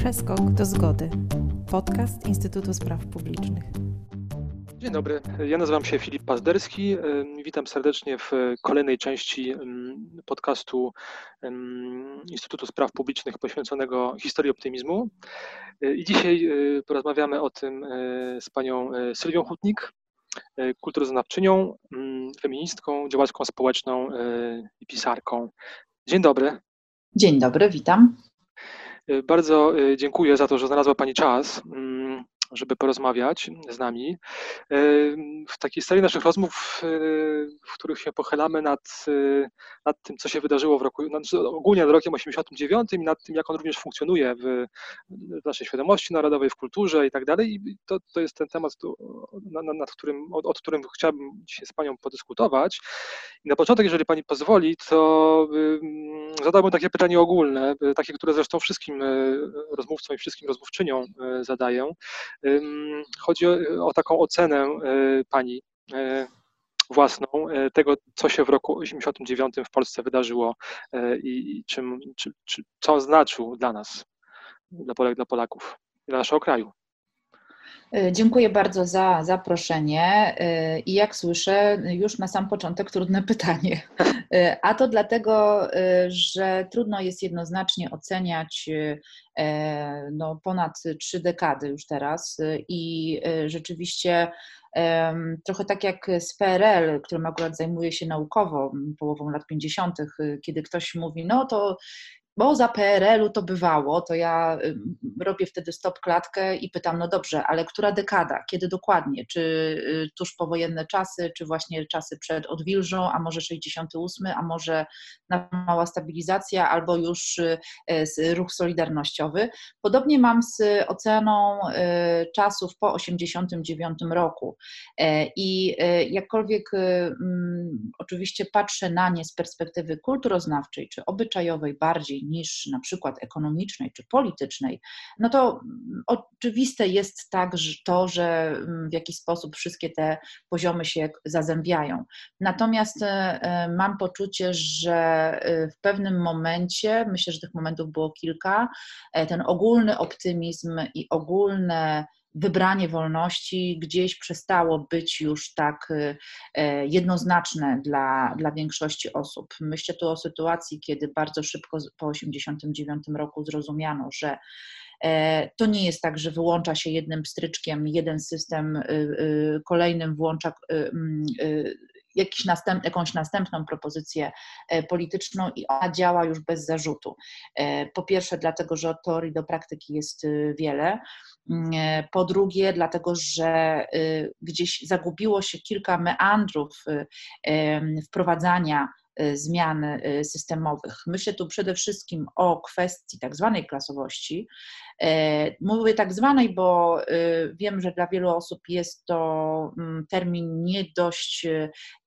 Przeskok do zgody. Podcast Instytutu Spraw Publicznych. Dzień dobry, ja nazywam się Filip Pazderski. Witam serdecznie w kolejnej części podcastu Instytutu Spraw Publicznych poświęconego historii optymizmu. I dzisiaj e, porozmawiamy o tym e, z panią e, Sylwią Hutnik, kulturoznawczynią, feministką, działaczką społeczną i pisarką. Dzień dobry. Dzień dobry, witam. Bardzo dziękuję za to, że znalazła Pani czas. Mm, żeby porozmawiać z nami. W takiej serii naszych rozmów, w których się pochylamy nad, nad tym, co się wydarzyło w roku, ogólnie nad rokiem 89 i nad tym, jak on również funkcjonuje w, w naszej świadomości narodowej, w kulturze i tak dalej. I to, to jest ten temat, nad, nad którym, od, od którym chciałbym dzisiaj z Panią podyskutować. I na początek, jeżeli Pani pozwoli, to zadałbym takie pytanie ogólne, takie, które zresztą wszystkim rozmówcom i wszystkim rozmówczyniom zadaję. Chodzi o, o taką ocenę y, pani y, własną y, tego, co się w roku 89 w Polsce wydarzyło i czym, czy, czy, co znaczył dla nas, dla Polek, dla Polaków, dla naszego kraju. Dziękuję bardzo za zaproszenie. I jak słyszę, już na sam początek trudne pytanie. A to dlatego, że trudno jest jednoznacznie oceniać E, no, ponad trzy dekady już teraz i e, rzeczywiście trochę tak jak z PRL, którym akurat zajmuje się naukowo połową lat 50., kiedy ktoś mówi, no to bo za PRL-u to bywało, to ja robię wtedy stop klatkę i pytam, no dobrze, ale która dekada, kiedy dokładnie? Czy y, tuż powojenne czasy, czy właśnie czasy przed odwilżą, a może 68, a może mała stabilizacja, albo już y, ruch solidarnościowy. Podobnie mam z oceną y, czasów po 89 roku. E, I jakkolwiek oczywiście patrzę na nie z perspektywy kulturoznawczej czy obyczajowej bardziej niż na przykład ekonomicznej czy politycznej, no to mm, oczywiste jest tak że to, że mm, w jakiś sposób wszystkie te poziomy się zazębiają. Natomiast e, e, mam poczucie, że e, w pewnym momencie, myślę, że tych momentów było kilka, ten ogólny optymizm i ogólne wybranie wolności gdzieś przestało być już tak y, e, jednoznaczne dla, dla większości osób. Myślę tu o sytuacji, kiedy bardzo szybko po 1989 roku zrozumiano, że e, to nie jest tak, że wyłącza się jednym stryczkiem jeden system, y, y, kolejnym włącza mm, jakiś następ, jakąś następną propozycję e, polityczną i ona działa już bez zarzutu. Po pierwsze, dlatego, że od teorii do praktyki jest wiele. Mm, e, po drugie, dlatego, że y, gdzieś zagubiło się kilka meandrów y, wprowadzania y, zmian systemowych. Myślę tu przede wszystkim o kwestii tak zwanej klasowości. E, mówię tak zwanej, bo wiem, że dla wielu osób jest to mm, termin nie dość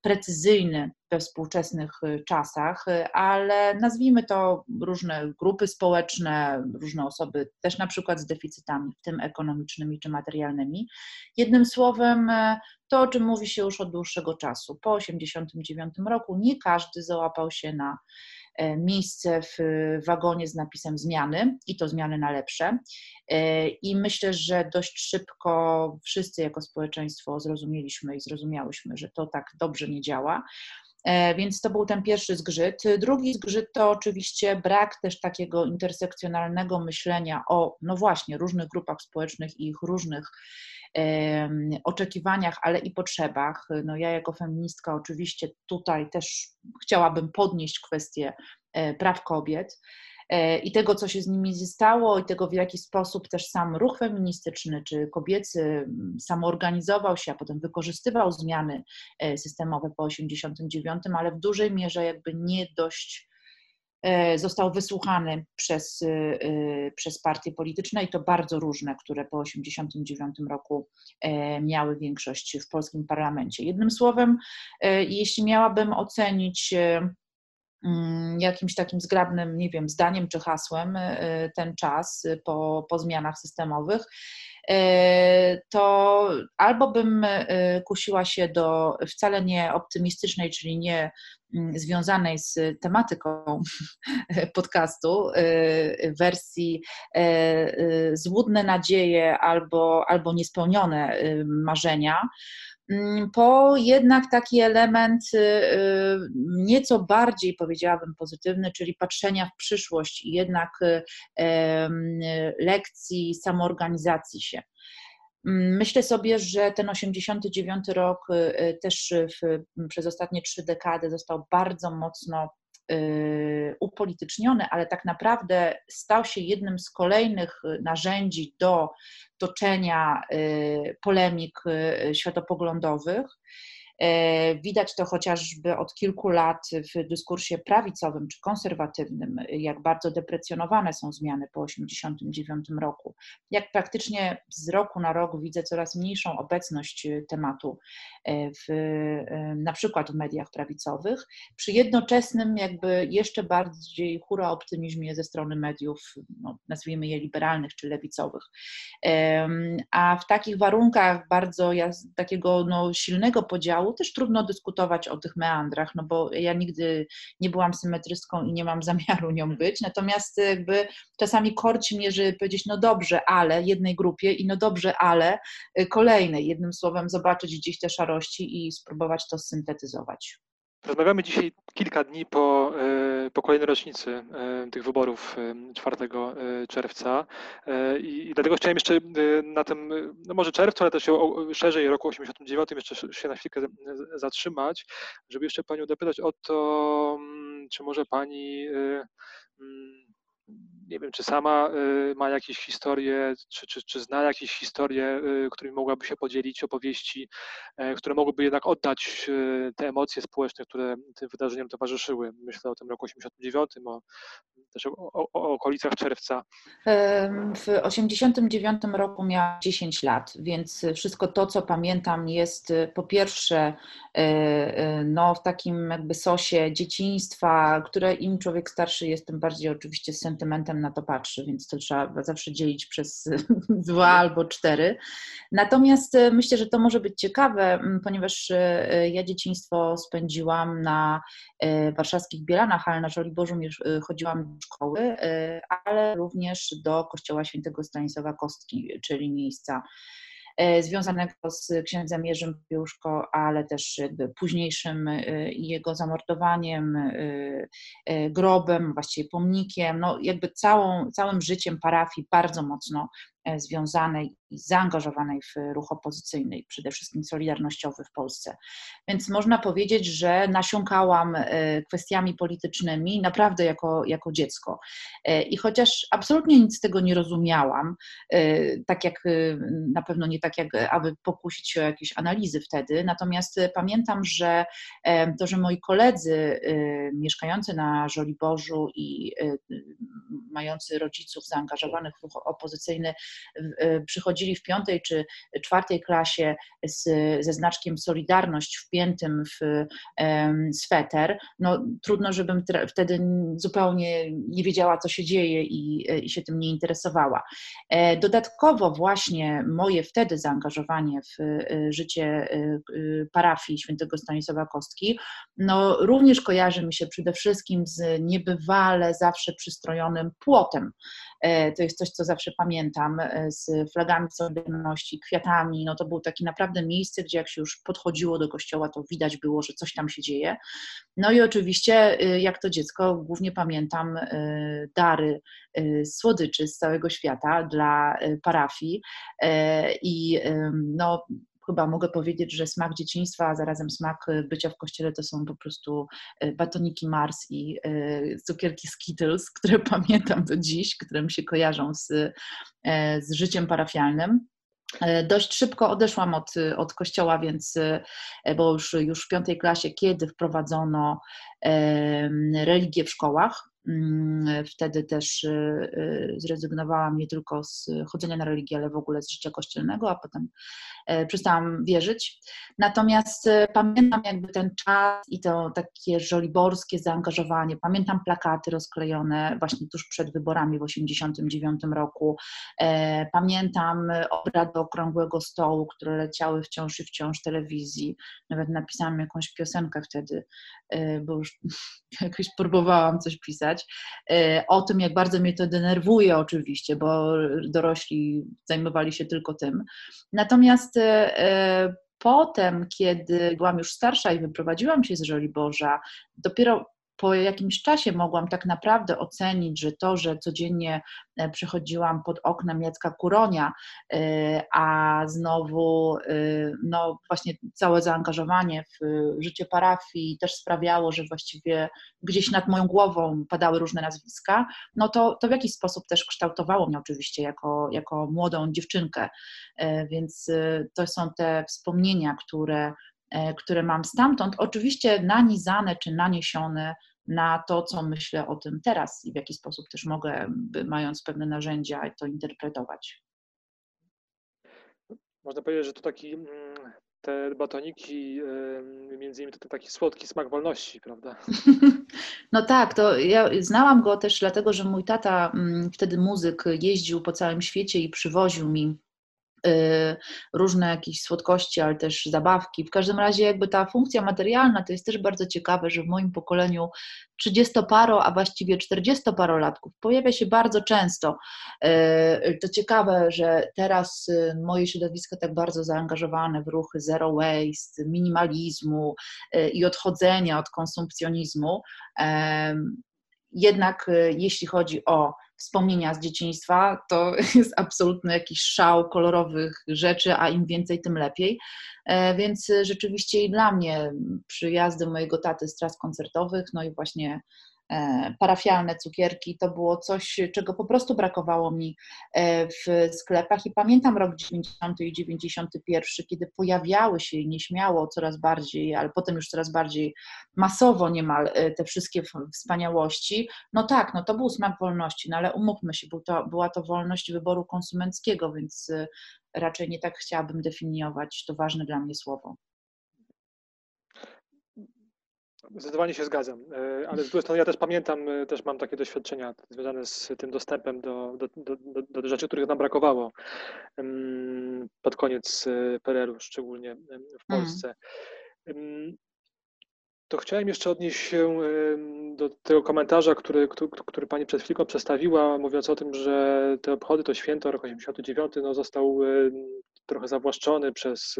precyzyjny we współczesnych czasach, ale nazwijmy to różne grupy społeczne, różne osoby, też na przykład z deficytami, w tym ekonomicznymi czy materialnymi. Jednym słowem, to o czym mówi się już od dłuższego czasu. Po 1989 roku nie każdy załapał się na e, miejsce w wagonie z napisem zmiany i to zmiany na lepsze. E, I myślę, że dość szybko wszyscy jako społeczeństwo zrozumieliśmy i zrozumiałyśmy, że to tak dobrze nie działa. E, więc to był ten pierwszy zgrzyt. Drugi zgrzyt to oczywiście brak też takiego intersekcjonalnego myślenia o, no właśnie, różnych grupach społecznych i ich różnych oczekiwaniach, ale i potrzebach. No ja jako feministka oczywiście tutaj też chciałabym podnieść kwestię e, praw kobiet. E, i tego, co się z nimi stało, i tego, w jaki sposób też sam ruch feministyczny czy kobiecy samoorganizował się, a potem wykorzystywał zmiany e, systemowe po 89, ale w dużej mierze jakby nie dość został wysłuchany przez, przez partie polityczne i to bardzo różne, które po 1989 roku miały większość w polskim parlamencie. Jednym słowem, jeśli miałabym ocenić mm, jakimś takim zgrabnym, nie wiem, zdaniem czy hasłem ten czas po, po zmianach systemowych, to albo bym kusiła się do wcale nie optymistycznej, czyli nie mm, związanej z tematyką podcastu, wersji złudne nadzieje albo, albo niespełnione marzenia, po jednak taki element y, y, nieco bardziej, powiedziałabym, pozytywny, czyli patrzenia w przyszłość i jednak y, lekcji samoorganizacji się. Mm, myślę sobie, że ten 89 rok też w, przez ostatnie trzy dekady został bardzo mocno upolityczniony, ale tak naprawdę stał się jednym z kolejnych narzędzi do toczenia polemik światopoglądowych. E, widać to chociażby od kilku lat w dyskursie prawicowym czy konserwatywnym, jak bardzo deprecjonowane są zmiany po 1989 roku. Jak praktycznie z roku na rok widzę coraz mniejszą obecność tematu e, w, e, na przykład w mediach prawicowych, przy jednoczesnym jakby jeszcze bardziej hura optymizmie ze strony mediów, no, nazwijmy je liberalnych czy lewicowych. A w takich warunkach bardzo takiego no, silnego podziału też trudno dyskutować o tych meandrach, no bo ja nigdy nie byłam symetrystką i nie mam zamiaru nią być, natomiast jakby czasami korci mnie, żeby powiedzieć, no dobrze, ale jednej grupie i no dobrze, ale kolejnej, jednym słowem zobaczyć gdzieś te szarości i spróbować to syntetyzować. Rozmawiamy dzisiaj kilka dni po, e, po kolejnej rocznicy e, tych wyborów 4 e, czerwca. I, i dlatego chciałem jeszcze na tym, no może czerwcu, ale też szerzej roku 89 jeszcze się na chwilkę zatrzymać, żeby jeszcze Panią dopytać o to, mm, czy może Pani mm, nie wiem, czy sama y, ma jakieś historie, czy, czy, czy zna jakieś historie, y, którymi mogłaby się podzielić, opowieści, e, które mogłyby jednak oddać y, te emocje społeczne, które tym wydarzeniom towarzyszyły. Myślę o tym roku 89, o, też o, o, o okolicach czerwca. W 89 roku miałam 10 lat, więc wszystko to, co pamiętam, jest po pierwsze no, w takim jakby sosie dzieciństwa, które im człowiek starszy jest, tym bardziej oczywiście z na to patrzy, więc to trzeba zawsze dzielić przez dwa albo cztery. Natomiast e, myślę, że to może być ciekawe, ponieważ e, ja dzieciństwo spędziłam na e, warszawskich Bielanach, ale na Żoliborzu chodziłam do szkoły, ale również do kościoła świętego Stanisława Kostki, czyli miejsca E, związanego z księdzem Jerzym Piuszko, ale też jakby późniejszym e, jego zamordowaniem, e, grobem, właściwie pomnikiem, no jakby całą, całym życiem parafii bardzo mocno związanej i zaangażowanej w ruch opozycyjny, przede wszystkim solidarnościowy w Polsce. Więc można powiedzieć, że nasiąkałam e, kwestiami politycznymi naprawdę jako, jako dziecko. E, I chociaż absolutnie nic z tego nie rozumiałam, e, tak jak na pewno nie tak jak, aby pokusić się o jakieś analizy wtedy, natomiast pamiętam, że to, że moi koledzy mieszkający na Żoliborzu i mający rodziców zaangażowanych w ruch opozycyjny przychodzili w piątej czy czwartej klasie z, ze znaczkiem Solidarność wpiętym w sweter, no trudno, żebym wtedy zupełnie nie wiedziała, co się dzieje i, i się tym nie interesowała. E, dodatkowo właśnie moje wtedy zaangażowanie w e, życie e, parafii świętego Stanisława Kostki, no również kojarzy mi się przede wszystkim z niebywale zawsze przystrojonym płotem. To jest coś, co zawsze pamiętam, z flagami Solidarności, kwiatami. No to było takie naprawdę miejsce, gdzie jak się już podchodziło do kościoła, to widać było, że coś tam się dzieje. No i oczywiście, y, jak to dziecko, głównie pamiętam dary słodyczy z całego świata dla parafii i no, chyba mogę powiedzieć, że smak dzieciństwa, a zarazem smak bycia w kościele to są po prostu batoniki Mars i cukierki Skittles, które pamiętam do dziś, które mi się kojarzą z, z życiem parafialnym. Dość szybko odeszłam od, od kościoła, więc, e, bo już, już w piątej klasie, kiedy wprowadzono religię w szkołach, wtedy też zrezygnowałam nie tylko z chodzenia na religię, ale w ogóle z życia kościelnego, a potem przestałam wierzyć. Natomiast pamiętam jakby ten czas i to takie żoliborskie zaangażowanie. Pamiętam plakaty rozklejone właśnie tuż przed wyborami w 1989 roku. Pamiętam obrady okrągłego stołu, które leciały wciąż i wciąż telewizji. Nawet napisałam jakąś piosenkę wtedy, e, bo już jakoś próbowałam coś pisać. E, o tym, jak bardzo mnie to denerwuje, oczywiście, bo dorośli zajmowali się tylko tym. Natomiast e, potem, kiedy byłam już starsza i wyprowadziłam się z Żoliborza, dopiero po jakimś czasie mogłam tak naprawdę ocenić, że to, że codziennie e, przychodziłam pod oknem Jacka Kuronia, e, a znowu e, no właśnie całe zaangażowanie w życie parafii też sprawiało, że właściwie gdzieś nad moją głową padały różne nazwiska, no to, to w jakiś sposób też kształtowało mnie oczywiście jako, jako młodą dziewczynkę, więc to są te wspomnienia, które które mam stamtąd, oczywiście nanizane czy naniesione na to, co myślę o tym teraz i w jaki sposób też mogę, mając pewne narzędzia, to interpretować. Można powiedzieć, że to taki mm, te batoniki, między innymi to taki słodki smak wolności, prawda? No tak, to ja znałam go też dlatego, że mój tata, mm, wtedy muzyk, jeździł po całym świecie i przywoził mi różne jakieś słodkości, ale też zabawki. W każdym razie jakby ta funkcja materialna to jest też bardzo ciekawe, że w moim pokoleniu 30-paro, a właściwie 40-parolatków pojawia się bardzo często. Y, to ciekawe, że teraz y, moje środowisko tak bardzo zaangażowane w ruchy zero waste, minimalizmu i odchodzenia od konsumpcjonizmu. Jednak jeśli chodzi o wspomnienia z dzieciństwa, to jest absolutny jakiś szał kolorowych rzeczy, a im więcej, tym lepiej. E, więc rzeczywiście i dla mnie przyjazdy mojego taty z tras koncertowych, no i właśnie parafialne cukierki. To było coś, czego po prostu brakowało mi e, w sklepach. I pamiętam rok 90 i 91, kiedy pojawiały się nieśmiało coraz bardziej, ale potem już coraz bardziej masowo niemal e, te wszystkie wspaniałości. No tak, no to był smak wolności, no ale umówmy się, był to, była to wolność wyboru konsumenckiego, więc raczej nie tak chciałabym definiować to ważne dla mnie słowo. Zdecydowanie się zgadzam, e, ale z drugiej strony ja też pamiętam, e, też mam takie doświadczenia związane z tym dostępem do, do, do, do rzeczy, których nam brakowało pod koniec e, PRL-u, szczególnie w mm. Polsce. Mm. To chciałem jeszcze odnieść się do tego komentarza, który, który, który Pani przed chwilą przedstawiła, mówiąc o tym, że te obchody, to święto rok 89 no, został trochę zawłaszczony przez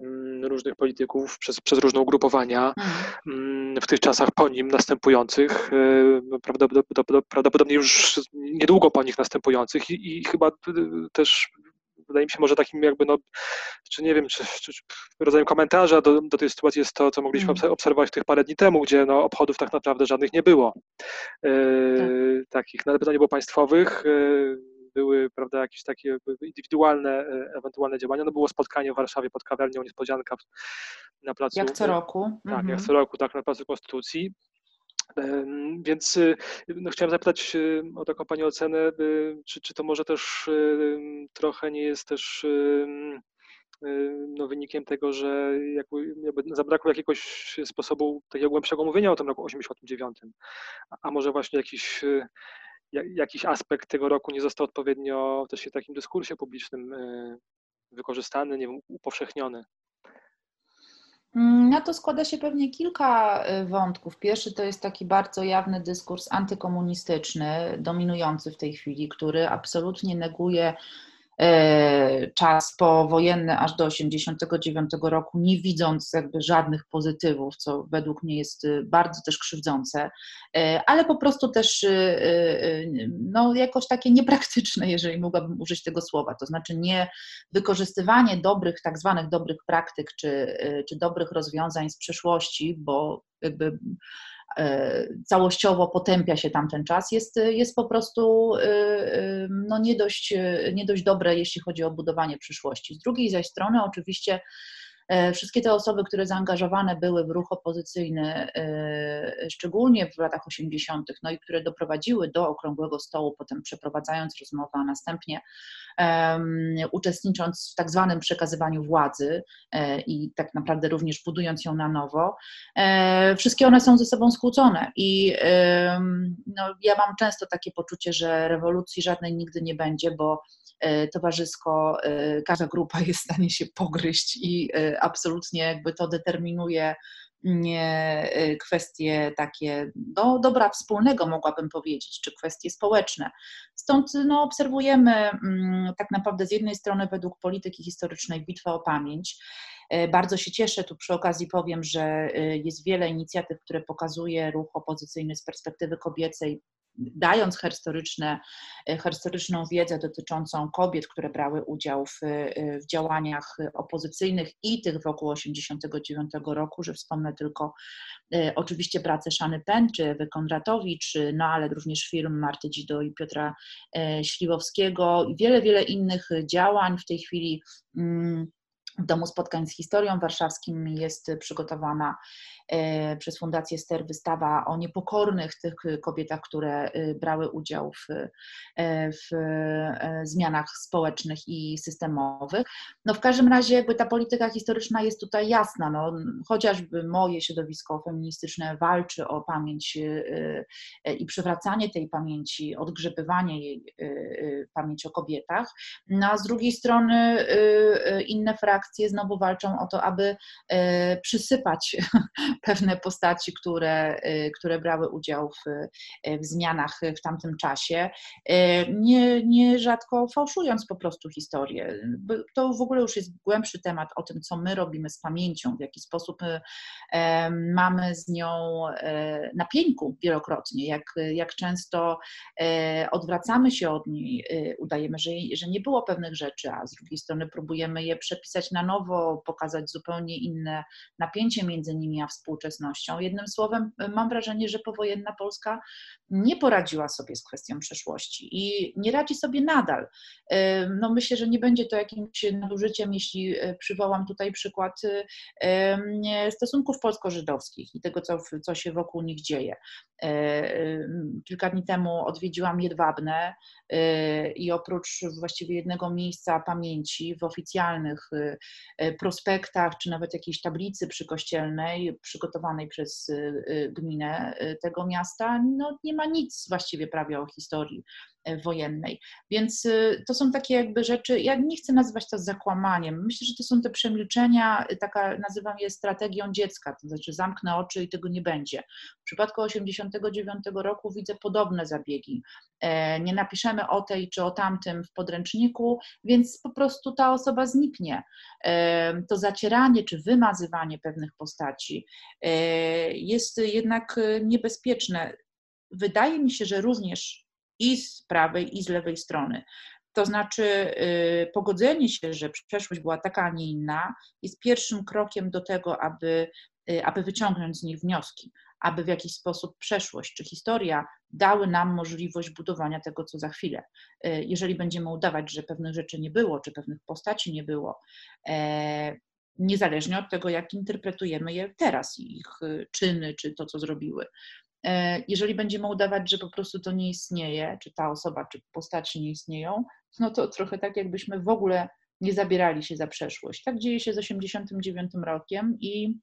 mm, różnych polityków, przez, przez różne ugrupowania mhm. mm. w tych czasach po nim następujących, e, prawdopodobnie już niedługo po nich następujących i, i chyba też wydaje mi się może takim jakby, no, czy nie wiem, czy, czy, czy rodzajem komentarza do, do tej sytuacji jest to, co mogliśmy mm. obserwować tych parę dni temu, gdzie no, obchodów tak naprawdę żadnych nie było. E, tak. Takich, nawet no, nie było państwowych. E, były prawda, jakieś takie indywidualne, e, ewentualne działania. No było spotkanie w Warszawie pod kawernią, niespodzianka na placu. Jak co roku. Tak, mhm. jak co roku, tak, na placu Konstytucji. Więc y, no, chciałem zapytać o taką Pani ocenę, czy, czy to może też trochę nie jest też no, wynikiem tego, że jakby, zabrakło jakiegoś sposobu takiego głębszego mówienia o tym roku 89, a może właśnie jakiś jakiś aspekt tego roku nie został odpowiednio też w takim dyskursie publicznym e, wykorzystany, nie wiem, upowszechniony? Mm, na to składa się pewnie kilka e, wątków. Pierwszy to jest taki bardzo jawny dyskurs antykomunistyczny, dominujący w tej chwili, który absolutnie neguje czas powojenny aż do 1989 roku, nie widząc jakby żadnych pozytywów, co według mnie jest y, bardzo też krzywdzące, e, ale po prostu też y, y, no, jakoś takie niepraktyczne, jeżeli mogłabym użyć tego słowa, to znaczy nie wykorzystywanie dobrych, tak zwanych dobrych praktyk czy, czy dobrych rozwiązań z przeszłości, bo jakby E, całościowo potępia się tamten czas, jest, jest po prostu e, e, no nie, dość, nie dość dobre, jeśli chodzi o budowanie przyszłości. Z drugiej zaś strony oczywiście E, wszystkie te osoby, które zaangażowane były w ruch opozycyjny, e, szczególnie w latach 80., no i które doprowadziły do okrągłego stołu, potem przeprowadzając rozmowę, a następnie um, uczestnicząc w tak zwanym przekazywaniu władzy e, i tak naprawdę również budując ją na nowo, wszystkie one są ze sobą skłócone. I no, ja mam często takie poczucie, że rewolucji żadnej nigdy nie będzie, bo E, towarzysko, e, każda grupa jest w stanie się pogryźć i e, absolutnie jakby to determinuje nie kwestie takie no, dobra wspólnego, mogłabym powiedzieć, czy kwestie społeczne. Stąd no, obserwujemy mm, tak naprawdę z jednej strony według polityki historycznej bitwę o pamięć. Bardzo się cieszę, tu przy okazji powiem, że jest wiele inicjatyw, które pokazuje ruch opozycyjny z perspektywy kobiecej, dając historyczne, historyczną wiedzę dotyczącą kobiet, które brały udział w, w działaniach opozycyjnych i tych wokół 1989 roku, że wspomnę tylko e, oczywiście pracę Szany Pen czy no ale również film Marty Dzido i Piotra e, Śliwowskiego i wiele, wiele innych działań. W tej chwili mm, w Domu Spotkań z Historią Warszawskim jest przygotowana e, przez Fundację Ster wystawa o niepokornych tych kobietach, które e, brały udział w, e, w zmianach społecznych i systemowych. No w każdym razie jakby ta polityka historyczna jest tutaj jasna. No, chociażby moje środowisko feministyczne walczy o pamięć i przywracanie tej pamięci, odgrzebywanie jej, pamięć o kobietach, no a z drugiej strony inne frakcje frakcje znowu walczą o to, aby e, przysypać pewne postaci, które, e, które brały udział w, e, w zmianach w tamtym czasie, nie, nierzadko fałszując po prostu historię. To w ogóle już jest głębszy temat o tym, co my robimy z pamięcią, w jaki sposób mamy z nią na pieńku wielokrotnie, jak, jak często odwracamy się od niej, udajemy, że, że nie było pewnych rzeczy, a z drugiej strony próbujemy je przepisać na nowo, pokazać zupełnie inne napięcie między nimi a współczesnością. Jednym słowem, mam wrażenie, że powojenna Polska nie poradziła sobie z kwestią przeszłości i nie radzi sobie nadal. No myślę, że nie będzie to jakimś nadużyciem, jeśli e, przywołam tutaj przykład e, stosunków polsko-żydowskich i tego, co, co się wokół nich dzieje. E, kilka dni temu odwiedziłam Jedwabne i oprócz właściwie jednego miejsca pamięci w oficjalnych prospektach, czy nawet jakiejś tablicy przykościelnej przygotowanej przez gminę tego miasta, no nie ma nic właściwie prawie o historii. E, wojennej. Więc y, to są takie jakby rzeczy, ja nie chcę nazywać to zakłamaniem. Myślę, że to są te przemilczenia, y, taka nazywam je strategią dziecka, to znaczy zamknę oczy i tego nie będzie. W przypadku 89 roku widzę podobne zabiegi. E, nie napiszemy o tej czy o tamtym w podręczniku, więc po prostu ta osoba zniknie. E, to zacieranie czy wymazywanie pewnych postaci jest jednak niebezpieczne. Wydaje mi się, że również i z prawej, i z lewej strony. To znaczy, y, pogodzenie się, że przeszłość była taka, a nie inna, jest pierwszym krokiem do tego, aby, y, aby wyciągnąć z niej wnioski, aby w jakiś sposób przeszłość czy historia dały nam możliwość budowania tego, co za chwilę. Y, jeżeli będziemy udawać, że pewnych rzeczy nie było, czy pewnych postaci nie było, e, niezależnie od tego, jak interpretujemy je teraz, ich czyny, czy to, co zrobiły. E, jeżeli będziemy udawać, że po prostu to nie istnieje, czy ta osoba, czy postaci nie istnieją, no to trochę tak, jakbyśmy w ogóle nie zabierali się za przeszłość. Tak dzieje się z 89 rokiem i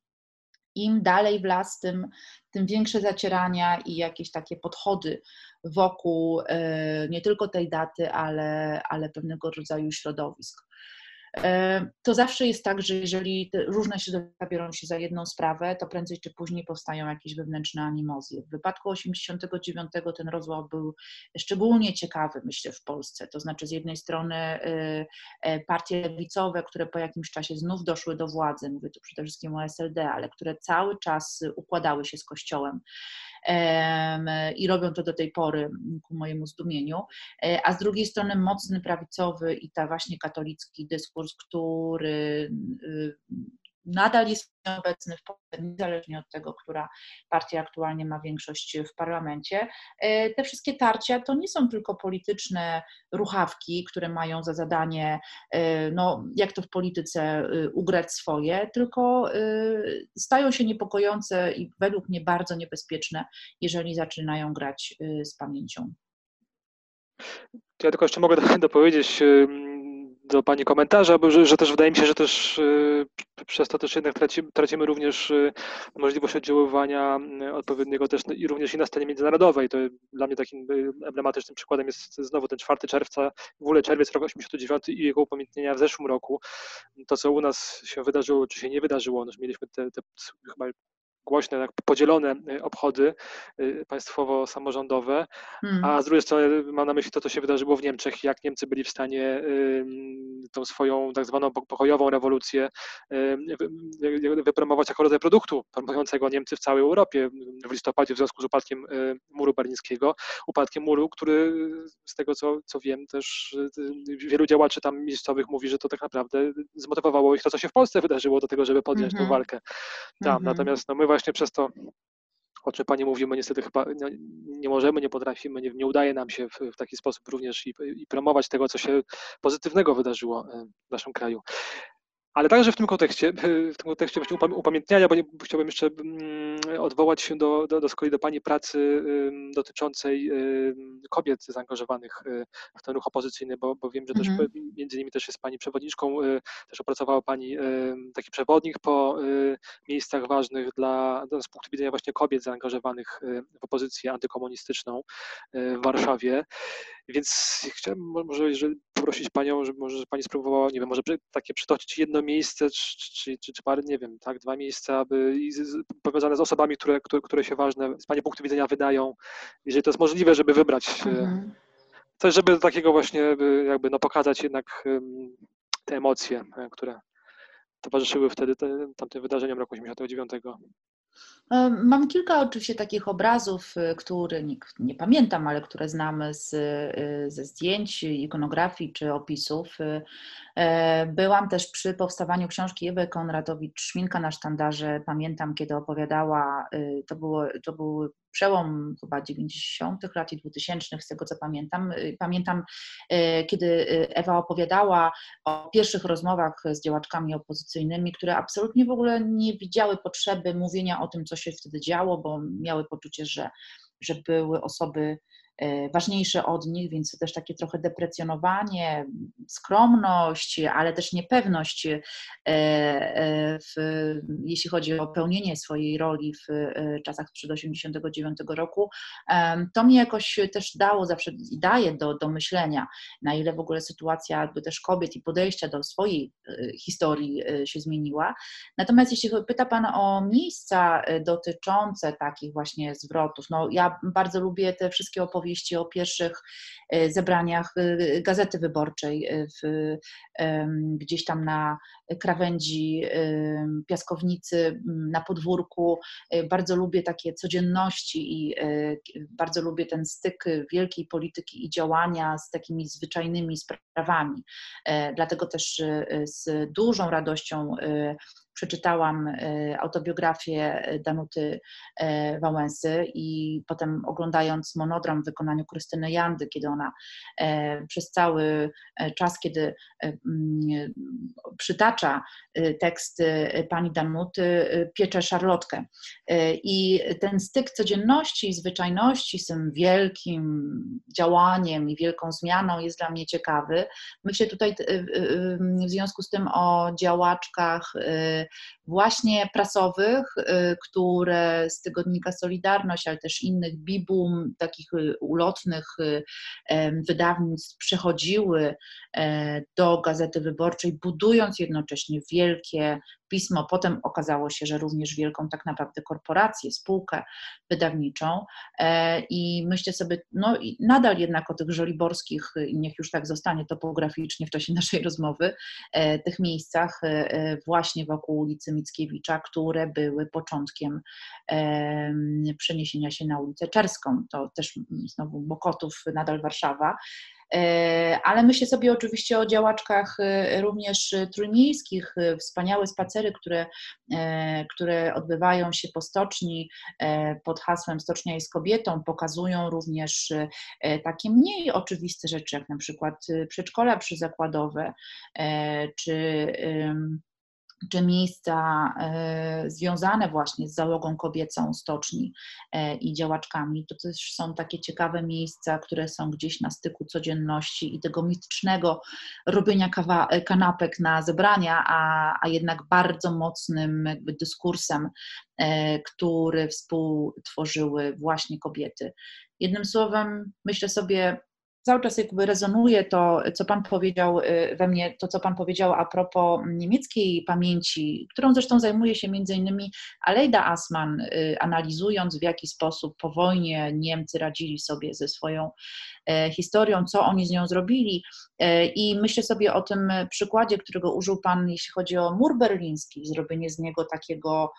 im dalej w las, tym, tym większe zacierania i jakieś takie podchody wokół e, nie tylko tej daty, ale, ale pewnego rodzaju środowisk. E, to zawsze jest tak, że jeżeli różne środowiska biorą się za jedną sprawę, to prędzej czy później powstają jakieś wewnętrzne animozje. W wypadku 89 ten rozłam był szczególnie ciekawy, myślę, w Polsce. To znaczy z jednej strony e, e, partie lewicowe, które po jakimś czasie znów doszły do władzy, mówię tu przede wszystkim o SLD, ale które cały czas układały się z Kościołem i robią to do tej pory ku mojemu zdumieniu, e, a z drugiej strony mocny prawicowy i ta właśnie katolicki dyskurs, który y, nadal jest obecny w Polsce, niezależnie od tego, która partia aktualnie ma większość w parlamencie. Te wszystkie tarcia to nie są tylko polityczne ruchawki, które mają za zadanie, no, jak to w polityce, ugrać swoje, tylko stają się niepokojące i według mnie bardzo niebezpieczne, jeżeli zaczynają grać z pamięcią. Ja tylko jeszcze mogę dopowiedzieć do Pani komentarza, bo że, że, też wydaje mi się, że też y, przez to też jednak tracimy, tracimy również y, możliwość oddziaływania y, odpowiedniego też i również i na scenie międzynarodowej. To dla mnie takim emblematycznym przykładem jest znowu ten 4 czerwca, w ogóle czerwiec roku 89 i jego upamiętnienia w zeszłym roku. To, co u nas się wydarzyło, czy się nie wydarzyło, no, mieliśmy te, te chyba głośne, tak podzielone y, obchody y, państwowo-samorządowe, hmm. a z drugiej strony mam na myśli to, co się wydarzyło w Niemczech, jak Niemcy byli w stanie tą swoją tak zwaną pokojową rewolucję wypromować jako rodzaj produktu promującego Niemcy w całej Europie w listopadzie w związku z upadkiem y, muru berlińskiego, upadkiem muru, który z tego, co, co wiem, też wielu działaczy tam miejscowych mówi, że to tak naprawdę zmotywowało ich to, co się w Polsce wydarzyło do tego, żeby podjąć mm -hmm. tą walkę tam. Mm -hmm. Natomiast no, my właśnie przez to, o czym Pani mówi, my niestety chyba nie, nie możemy, nie potrafimy, nie, nie, udaje nam się w, w taki sposób również i, i, promować tego, co się pozytywnego wydarzyło e, w naszym kraju. Ale także w tym kontekście, w tym kontekście właśnie upamiętniania, bo, nie, chciałbym jeszcze mm, odwołać się do, do, do z kolei do Pani pracy dotyczącej kobiet zaangażowanych y, w ten ruch opozycyjny, bo, bo wiem, że też mhm. między innymi też jest Pani przewodniczką, y, też opracowała Pani taki przewodnik po y, miejscach ważnych dla, z punktu widzenia właśnie kobiet zaangażowanych w opozycję antykomunistyczną w Warszawie. Więc chciałem może, jeżeli poprosić Panią, żeby może Pani spróbowała, nie wiem, może takie przytoczyć jedno miejsce, czy, czy, czy, parę, nie wiem, tak, dwa miejsca, aby powiązane z osobami, które, które, które się ważne z Pani punktu widzenia wydają, jeżeli to jest możliwe, żeby wybrać mhm. coś, żeby takiego właśnie jakby no, pokazać jednak te emocje, e, które towarzyszyły wtedy te, tamtym wydarzeniom roku 89. E, mam kilka oczywiście takich obrazów, e, które nie, nie, pamiętam, ale które znamy z, e, ze zdjęć, ikonografii czy opisów. Byłam też przy powstawaniu książki Ewy Konradowicz, Szminka na sztandarze. Pamiętam, kiedy opowiadała, to, było, to był przełom chyba 90. lat i 2000, z tego co pamiętam. Pamiętam, kiedy Ewa opowiadała o pierwszych rozmowach z działaczkami opozycyjnymi, które absolutnie w ogóle nie widziały potrzeby mówienia o tym, co się wtedy działo, bo miały poczucie, że, że były osoby ważniejsze od nich, więc to też takie trochę deprecjonowanie, skromność, ale też niepewność, e, e, w, jeśli chodzi o pełnienie swojej roli w czasach przed 89 roku, to mi jakoś też dało zawsze i daje do, do myślenia, na ile w ogóle sytuacja jakby też kobiet i podejścia do swojej historii się zmieniła. Natomiast jeśli pyta Pan o miejsca dotyczące takich właśnie zwrotów, no ja bardzo lubię te wszystkie opowieści, opowieści o pierwszych e, zebraniach e, Gazety Wyborczej e, w, gdzieś tam na krawędzi piaskownicy, na podwórku. Bardzo lubię takie codzienności i bardzo lubię ten styk wielkiej polityki i działania z takimi zwyczajnymi sprawami. Dlatego też z dużą radością przeczytałam e, autobiografię Danuty e, Wałęsy i potem oglądając monodram w wykonaniu Krystyny Jandy, kiedy ona e, przez cały czas, kiedy przytacza teksty pani Danuty, piecze szarlotkę. I ten styk codzienności i zwyczajności z tym wielkim działaniem i wielką zmianą jest dla mnie ciekawy. Myślę tutaj w związku z tym o działaczkach właśnie prasowych, y, które z tygodnika Solidarność, ale też innych bibum, takich y, ulotnych y, wydawnictw przechodziły e, do Gazety Wyborczej, budując jednocześnie wielkie pismo. Potem okazało się, że również wielką tak naprawdę korporację, spółkę wydawniczą e, i myślę sobie, no i nadal jednak o tych żoliborskich, niech już tak zostanie topograficznie w czasie naszej rozmowy, e, tych miejscach właśnie wokół ulicy Mickiewicza, które były początkiem przeniesienia się na ulicę Czerską. To też znowu Mokotów, nadal Warszawa. Ale myślę sobie oczywiście o działaczkach również trójmiejskich, wspaniałe spacery, które, które odbywają się po stoczni pod hasłem Stocznia jest kobietą, pokazują również takie mniej oczywiste rzeczy, jak na przykład przedszkola przyzakładowe, czy czy miejsca e, związane właśnie z załogą kobiecą stoczni e, i działaczkami. To też są takie ciekawe miejsca, które są gdzieś na styku codzienności i tego mitycznego robienia kawa, e, kanapek na zebrania, a, a jednak bardzo mocnym jakby dyskursem, który współtworzyły właśnie kobiety. Jednym słowem, myślę sobie, cały czas jakby rezonuje to, co Pan powiedział y, we mnie, to co Pan powiedział a propos niemieckiej pamięci, którą zresztą zajmuje się między innymi Aleida Asman, y, analizując w jaki sposób po wojnie Niemcy radzili sobie ze swoją e, historią, co oni z nią zrobili. E, I myślę sobie o tym przykładzie, którego użył Pan, jeśli chodzi o mur berliński, zrobienie z niego takiego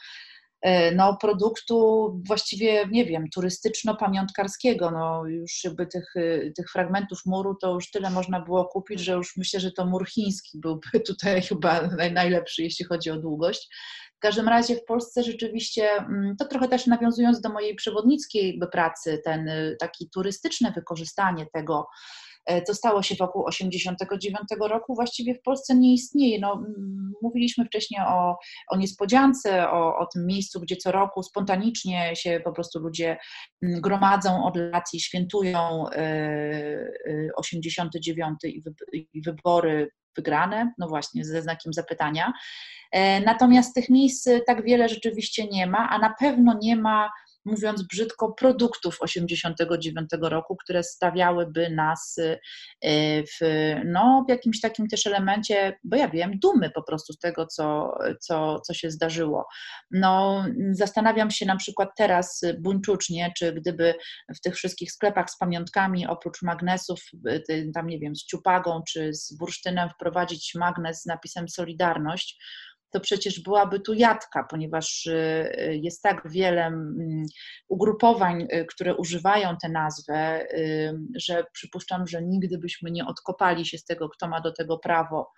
no, produktu właściwie, nie wiem, turystyczno-pamiątkarskiego. No, już jakby tych, y, tych fragmentów muru to już tyle można było kupić, że już myślę, że to mur chiński byłby tutaj chyba najlepszy, jeśli chodzi o długość. W każdym razie w Polsce rzeczywiście, mm, to trochę też nawiązując do mojej przewodnickiej pracy, ten y, taki turystyczne wykorzystanie tego, E, co stało się wokół 1989 roku, właściwie w Polsce nie istnieje. No, mówiliśmy wcześniej o, o niespodziance, o, o tym miejscu, gdzie co roku spontanicznie się po prostu ludzie gromadzą od lat i świętują 89 e, e, i wybory wygrane, no właśnie, ze znakiem zapytania. Natomiast tych miejsc tak wiele rzeczywiście nie ma, a na pewno nie ma mówiąc brzydko, produktów 89 roku, które stawiałyby nas y, w, no, w jakimś takim też elemencie, bo ja wiem, dumy po prostu z tego, co, co, co się zdarzyło. No, zastanawiam się na przykład teraz buńczucznie, czy gdyby w tych wszystkich sklepach z pamiątkami, oprócz magnesów, y, tam nie wiem, z ciupagą czy z bursztynem wprowadzić magnes z napisem Solidarność, to przecież byłaby tu jadka, ponieważ y, y, jest tak wiele mm, ugrupowań, y, które używają tę nazwę, że przypuszczam, że nigdy byśmy nie odkopali się z tego, kto ma do tego prawo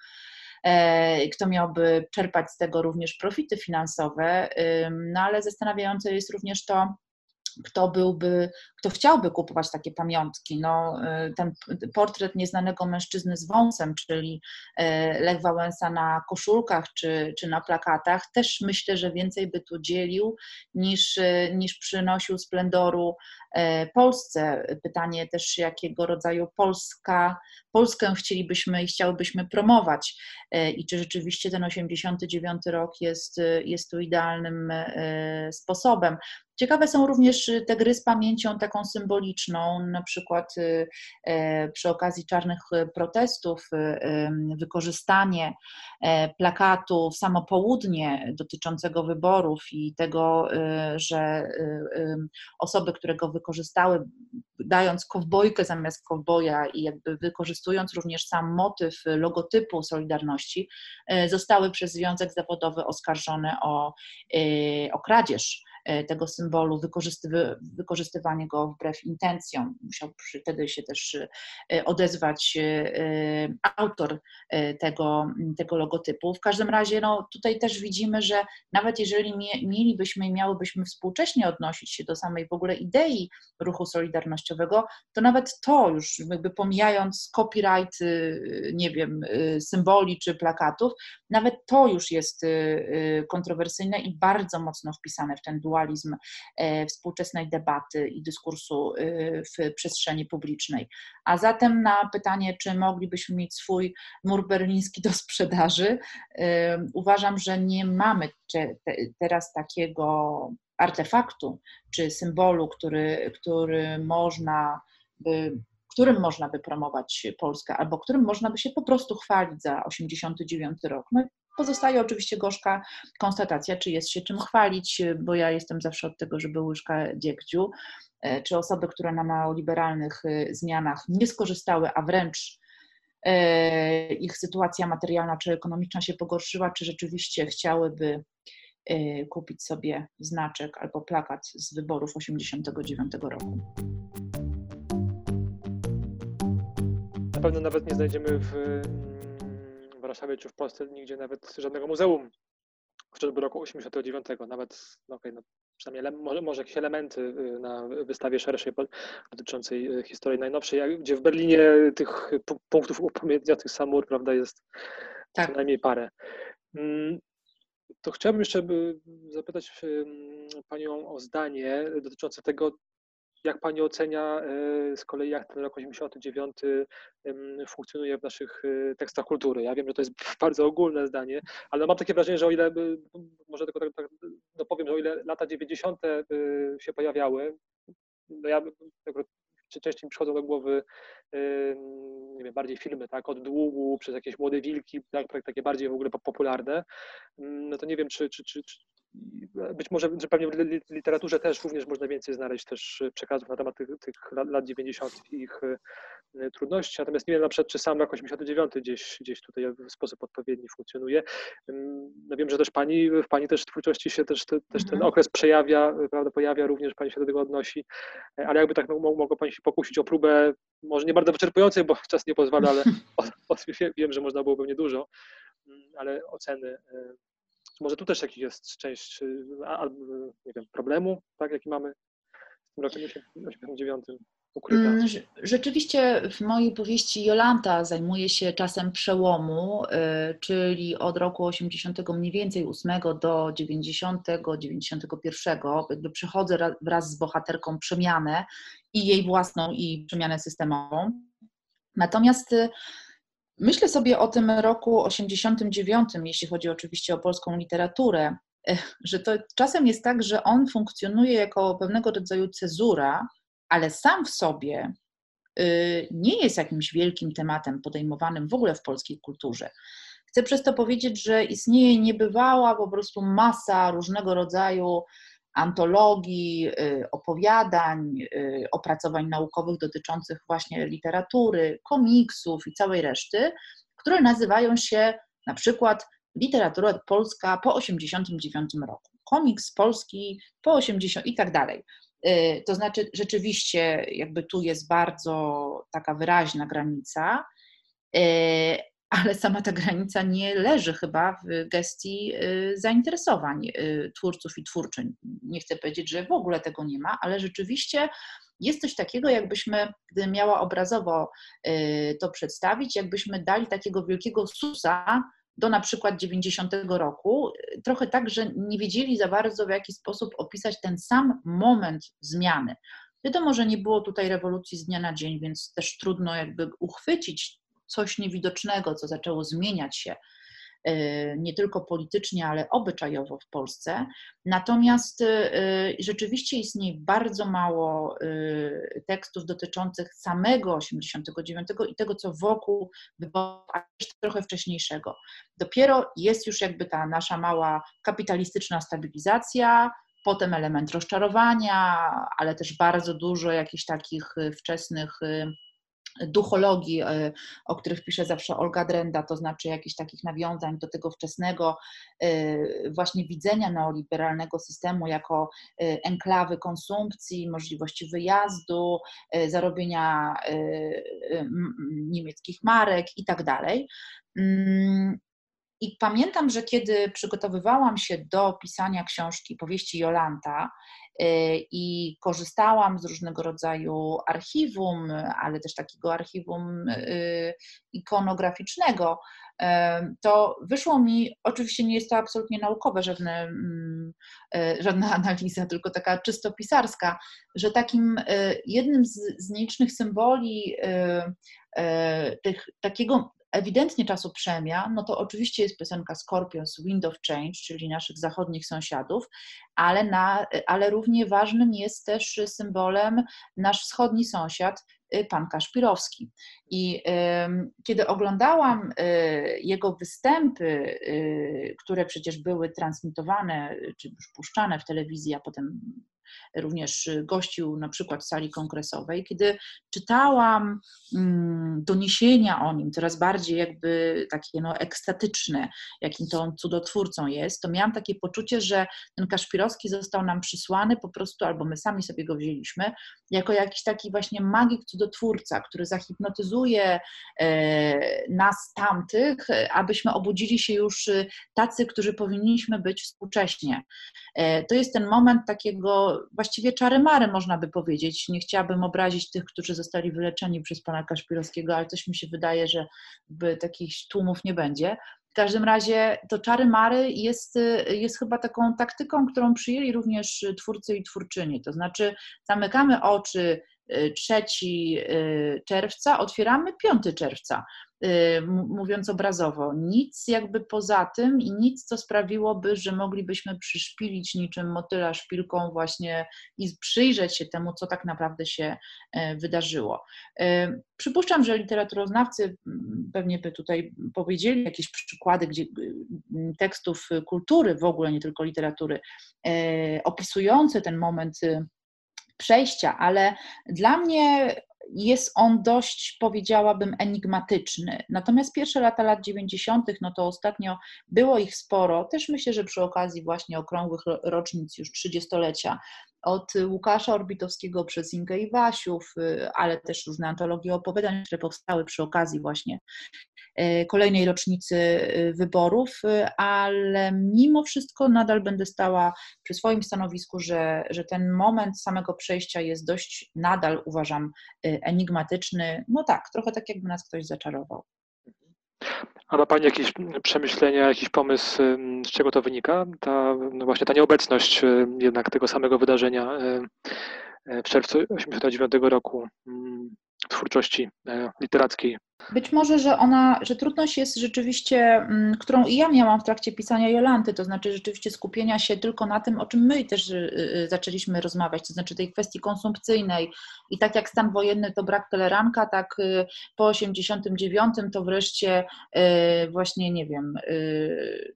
e, kto miałby czerpać z tego również profity finansowe, no ale zastanawiające jest również to, kto byłby, kto chciałby kupować takie pamiątki. No, y, ten portret nieznanego mężczyzny z wąsem, czyli y, Lech Wałęsa na koszulkach czy, czy na plakatach, też myślę, że więcej by tu dzielił niż, y, niż przynosił splendoru Polsce. Pytanie też, jakiego rodzaju Polska, Polskę chcielibyśmy i chciałbyśmy promować i czy rzeczywiście ten 89 rok jest, jest tu idealnym sposobem. Ciekawe są również y, te gry z pamięcią taką symboliczną, na przykład y, e, przy okazji czarnych y, protestów, wykorzystanie e, plakatu w samo południe dotyczącego wyborów i tego, że osoby, które go wykorzystały, dając kowbojkę zamiast kowboja i jakby wykorzystując również sam motyw logotypu Solidarności, zostały przez Związek Zawodowy oskarżone o, o kradzież tego symbolu, wykorzystywanie go wbrew intencjom. Musiał wtedy się też e, odezwać e, autor tego, tego logotypu. W każdym razie no, tutaj też widzimy, że nawet jeżeli mielibyśmy i miałybyśmy współcześnie odnosić się do samej w ogóle idei ruchu solidarnościowego, to nawet to już jakby pomijając copyright, nie wiem, symboli czy plakatów, nawet to już jest kontrowersyjne i bardzo mocno wpisane w ten dualizm dualizm e, współczesnej debaty i dyskursu e, w przestrzeni publicznej. A zatem na pytanie, czy moglibyśmy mieć swój mur berliński do sprzedaży, e, uważam, że nie mamy teraz takiego artefaktu czy symbolu, który, który można by którym można by promować Polskę, albo którym można by się po prostu chwalić za 89 rok. No Pozostaje oczywiście gorzka konstatacja, czy jest się czym chwalić, bo ja jestem zawsze od tego, żeby łyżka dziegciu, e, czy osoby, które na neoliberalnych e, zmianach nie skorzystały, a wręcz e, ich sytuacja materialna czy ekonomiczna się pogorszyła, czy rzeczywiście chciałyby kupić sobie znaczek albo plakat z wyborów 89 roku. pewno nawet nie znajdziemy w Warszawie czy w Polsce nigdzie nawet żadnego muzeum chociażby roku 89, nawet no okay, no, przynajmniej może, może jakieś elementy y, na wystawie szerszej dotyczącej y, historii najnowszej, gdzie w Berlinie tych punktów upamiętnienia tych samur, prawda, jest tak. co najmniej parę. Mm, to chciałbym jeszcze zapytać Panią o zdanie dotyczące tego, jak Pani ocenia e, z kolei, jak ten rok 89 funkcjonuje w naszych e, tekstach kultury? Ja wiem, że to jest bardzo ogólne zdanie, ale mam takie wrażenie, że o ile, może tylko tak, tak dopowiem, że o ile lata 90. E, się pojawiały, no ja częściej mi przychodzą do głowy nie wiem, bardziej filmy, tak, od długu, przez jakieś młode wilki, tak, takie bardziej w ogóle popularne, no to nie wiem, czy, czy, czy, być może, że pewnie w literaturze też również można więcej znaleźć też przekazów na temat tych, tych lat 90. i ich e, trudności, natomiast nie wiem na przykład, czy sam rok 89 gdzieś, gdzieś tutaj w sposób odpowiedni funkcjonuje. No wiem, że też Pani, w Pani też twórczości się też, te, też ten mhm. okres przejawia, prawda, pojawia również, Pani się do tego odnosi, e, ale jakby tak mogło Pani się pokusić o próbę, może nie bardzo wyczerpującej, bo czas nie pozwala, ale wiem, że można było pewnie dużo, ale oceny e, może tu też jakiś jest część nie wiem, problemu, tak, jaki mamy z tym rokiem 89 ukryta. Mm, rzeczywiście w mojej powieści Jolanta zajmuje się czasem przełomu, y, czyli od roku 80 mniej więcej 8 do 90, 91. Jakby przechodzę wraz z bohaterką przemianę i jej własną i przemianę systemową. Natomiast y, Myślę sobie o tym roku 89, jeśli chodzi oczywiście o polską literaturę, że to czasem jest tak, że on funkcjonuje jako pewnego rodzaju cezura, ale sam w sobie y, nie jest jakimś wielkim tematem podejmowanym w ogóle w polskiej kulturze. Chcę przez to powiedzieć, że istnieje niebywała po prostu masa różnego rodzaju antologii, y, opowiadań, y, opracowań naukowych dotyczących właśnie literatury, komiksów i całej reszty, które nazywają się na przykład literatura polska po 89 roku, komiks polski po 80 i tak dalej. Y, to znaczy, rzeczywiście, jakby tu jest bardzo taka wyraźna granica, ale sama ta granica nie leży chyba w gestii y, zainteresowań y, twórców i twórczyń. Nie chcę powiedzieć, że w ogóle tego nie ma, ale rzeczywiście jest coś takiego, jakbyśmy, gdybym miała obrazowo y, to przedstawić, jakbyśmy dali takiego wielkiego susa do na przykład 90 roku, trochę tak, że nie wiedzieli za bardzo w jaki sposób opisać ten sam moment zmiany. Wiadomo, że nie było tutaj rewolucji z dnia na dzień, więc też trudno jakby uchwycić coś niewidocznego, co zaczęło zmieniać się e, nie tylko politycznie, ale obyczajowo w Polsce. Natomiast e, rzeczywiście istnieje bardzo mało tekstów dotyczących samego 89 i tego, co wokół wyborów, a trochę wcześniejszego. Dopiero jest już jakby ta nasza mała kapitalistyczna stabilizacja, potem element rozczarowania, ale też bardzo dużo jakichś takich wczesnych duchologii, e, o których pisze zawsze Olga Drenda, to znaczy jakichś takich nawiązań do tego wczesnego e, właśnie widzenia neoliberalnego systemu jako e, enklawy konsumpcji, możliwości wyjazdu, zarobienia niemieckich marek i tak dalej. I pamiętam, że kiedy przygotowywałam się do pisania książki powieści Jolanta, Y, i korzystałam z różnego rodzaju archiwum, ale też takiego archiwum y, ikonograficznego, y, to wyszło mi, oczywiście nie jest to absolutnie naukowe, żadne, mm, żadna analiza, tylko taka czysto pisarska, że takim jednym z, z nielicznych symboli tych, takiego ewidentnie czasu przemian, no to oczywiście jest piosenka Scorpions Wind of Change, czyli naszych zachodnich sąsiadów, ale, na, ale równie ważnym jest też symbolem nasz wschodni sąsiad, y, pan Kaszpirowski. I y, kiedy oglądałam y, jego występy, y, które przecież były transmitowane, czy już puszczane w telewizji, a potem również gościł na przykład w sali kongresowej. Kiedy czytałam mm, doniesienia o nim, coraz bardziej jakby takie no, ekstatyczne, jakim to on cudotwórcą jest, to miałam takie poczucie, że ten Kaszpirowski został nam przysłany po prostu, albo my sami sobie go wzięliśmy, jako jakiś taki właśnie magik cudotwórca, który zahipnotyzuje e, nas tamtych, abyśmy obudzili się już tacy, którzy powinniśmy być współcześnie. E, to jest ten moment takiego właściwie czary-mary, można by powiedzieć. Nie chciałabym obrazić tych, którzy zostali wyleczeni przez pana Kaszpirowskiego, ale coś mi się wydaje, że takich tłumów nie będzie. W każdym razie to czary-mary jest, jest chyba taką taktyką, którą przyjęli również twórcy i twórczyni. To znaczy zamykamy oczy 3 y, czerwca, otwieramy 5 czerwca. Y, mówiąc obrazowo. Nic jakby poza tym i nic, co sprawiłoby, że moglibyśmy przyszpilić niczym motyla szpilką właśnie i przyjrzeć się temu, co tak naprawdę się e, wydarzyło. E, przypuszczam, że literaturoznawcy pewnie by tutaj powiedzieli jakieś przykłady gdzie, tekstów kultury w ogóle, nie tylko literatury, e, opisujące ten moment przejścia, ale dla mnie jest on dość, powiedziałabym, enigmatyczny. Natomiast pierwsze lata lat 90., no to ostatnio było ich sporo, też myślę, że przy okazji właśnie okrągłych rocznic już 30-lecia od Łukasza Orbitowskiego przez Inkę Iwasiów, y, ale też różne antologie opowiadań, które powstały przy okazji właśnie y, kolejnej rocznicy y, wyborów, ale mimo wszystko nadal będę stała przy swoim stanowisku, że, że ten moment samego przejścia jest dość nadal uważam enigmatyczny. No tak, trochę tak jakby nas ktoś zaczarował. A ma Pani jakieś przemyślenia, jakiś pomysł, z czego to wynika? Ta, no właśnie ta nieobecność jednak tego samego wydarzenia w czerwcu 1989 roku w twórczości e, literackiej być może, że ona, że trudność jest rzeczywiście, mm, którą i ja miałam w trakcie pisania Jolanty, to znaczy rzeczywiście skupienia się tylko na tym, o czym my też y, y, zaczęliśmy rozmawiać, to znaczy tej kwestii konsumpcyjnej. I tak jak stan wojenny to brak teleranka, tak y, po 89 to wreszcie właśnie, nie wiem,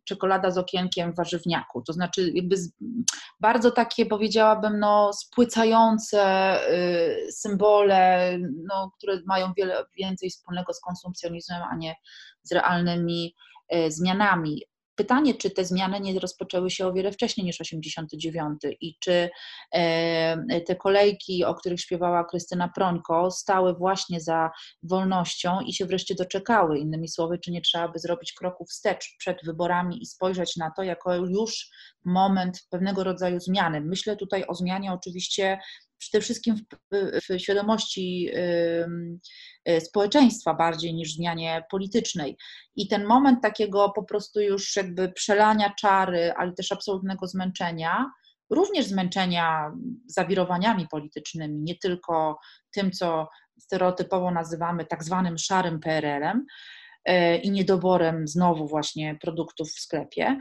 czekolada z okienkiem warzywniaku, to znaczy jakby bardzo takie powiedziałabym, no spłycające symbole, no, które mają wiele więcej wspólnego z konsumpcjonizmem, a nie z realnymi e, zmianami. Pytanie, czy te zmiany nie rozpoczęły się o wiele wcześniej niż 89 i czy e, te kolejki, o których śpiewała Krystyna Prońko, stały właśnie za wolnością i się wreszcie doczekały. Innymi słowy, czy nie trzeba by zrobić kroku wstecz przed wyborami i spojrzeć na to jako już moment pewnego rodzaju zmiany. Myślę tutaj o zmianie oczywiście przede wszystkim w, w świadomości y, społeczeństwa bardziej niż zmianie politycznej. I ten moment takiego po prostu już jakby przelania czary, ale też absolutnego zmęczenia, również zmęczenia zawirowaniami politycznymi, nie tylko tym, co stereotypowo nazywamy tak zwanym szarym PRL-em, y, i niedoborem znowu właśnie produktów w sklepie,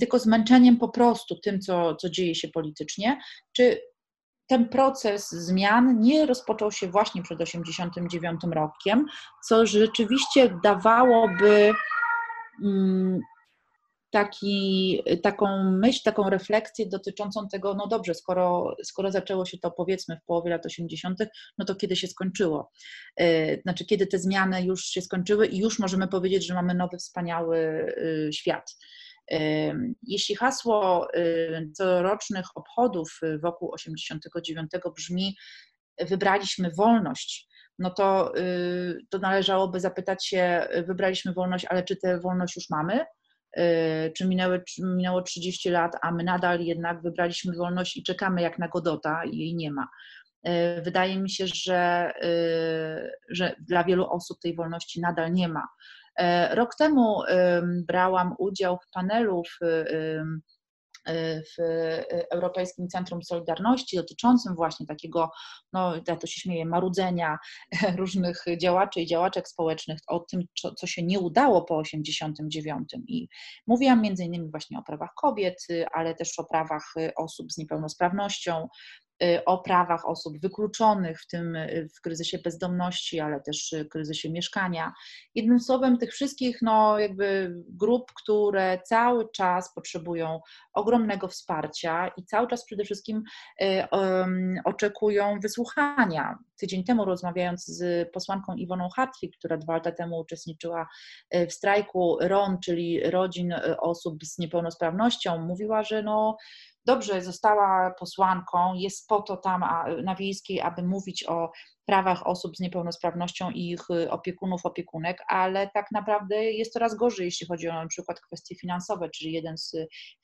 tylko zmęczeniem po prostu tym, co, co dzieje się politycznie, czy ten proces zmian nie rozpoczął się właśnie przed 1989 rokiem, co rzeczywiście dawałoby mm, taki, taką myśl, taką refleksję dotyczącą tego, no dobrze, skoro, skoro zaczęło się to powiedzmy w połowie lat 80., no to kiedy się skończyło? E, znaczy, kiedy te zmiany już się skończyły i już możemy powiedzieć, że mamy nowy, wspaniały y, świat. Jeśli hasło corocznych obchodów wokół 89 brzmi wybraliśmy wolność, no to, y, to należałoby zapytać się, wybraliśmy wolność, ale czy tę wolność już mamy? Y, czy minęły, minęło 30 lat, a my nadal jednak wybraliśmy wolność i czekamy jak na Godota i jej nie ma. Y, wydaje mi się, że, że dla wielu osób tej wolności nadal nie ma. E, rok temu brałam udział w panelu w, e, w Europejskim Centrum Solidarności dotyczącym właśnie takiego, no ja to się śmieję, marudzenia różnych działaczy i działaczek społecznych o tym, co, się nie udało po 89. I mówiłam między innymi właśnie o prawach kobiet, ale też o prawach osób z niepełnosprawnością, o prawach osób wykluczonych, w tym y, w kryzysie bezdomności, ale też w kryzysie mieszkania. Jednym słowem, tych wszystkich no, jakby grup, które cały czas potrzebują ogromnego wsparcia i cały czas przede wszystkim oczekują wysłuchania. Tydzień temu rozmawiając z posłanką Iwoną Hartwig, która dwa lata temu uczestniczyła w strajku RON, czyli Rodzin Osób z Niepełnosprawnością, mówiła, że no dobrze została posłanką, jest po to tam na wiejskiej, aby mówić o prawach osób z niepełnosprawnością i ich y, opiekunów, opiekunek, ale tak naprawdę jest coraz gorzej, jeśli chodzi o na przykład kwestie finansowe, czyli jeden z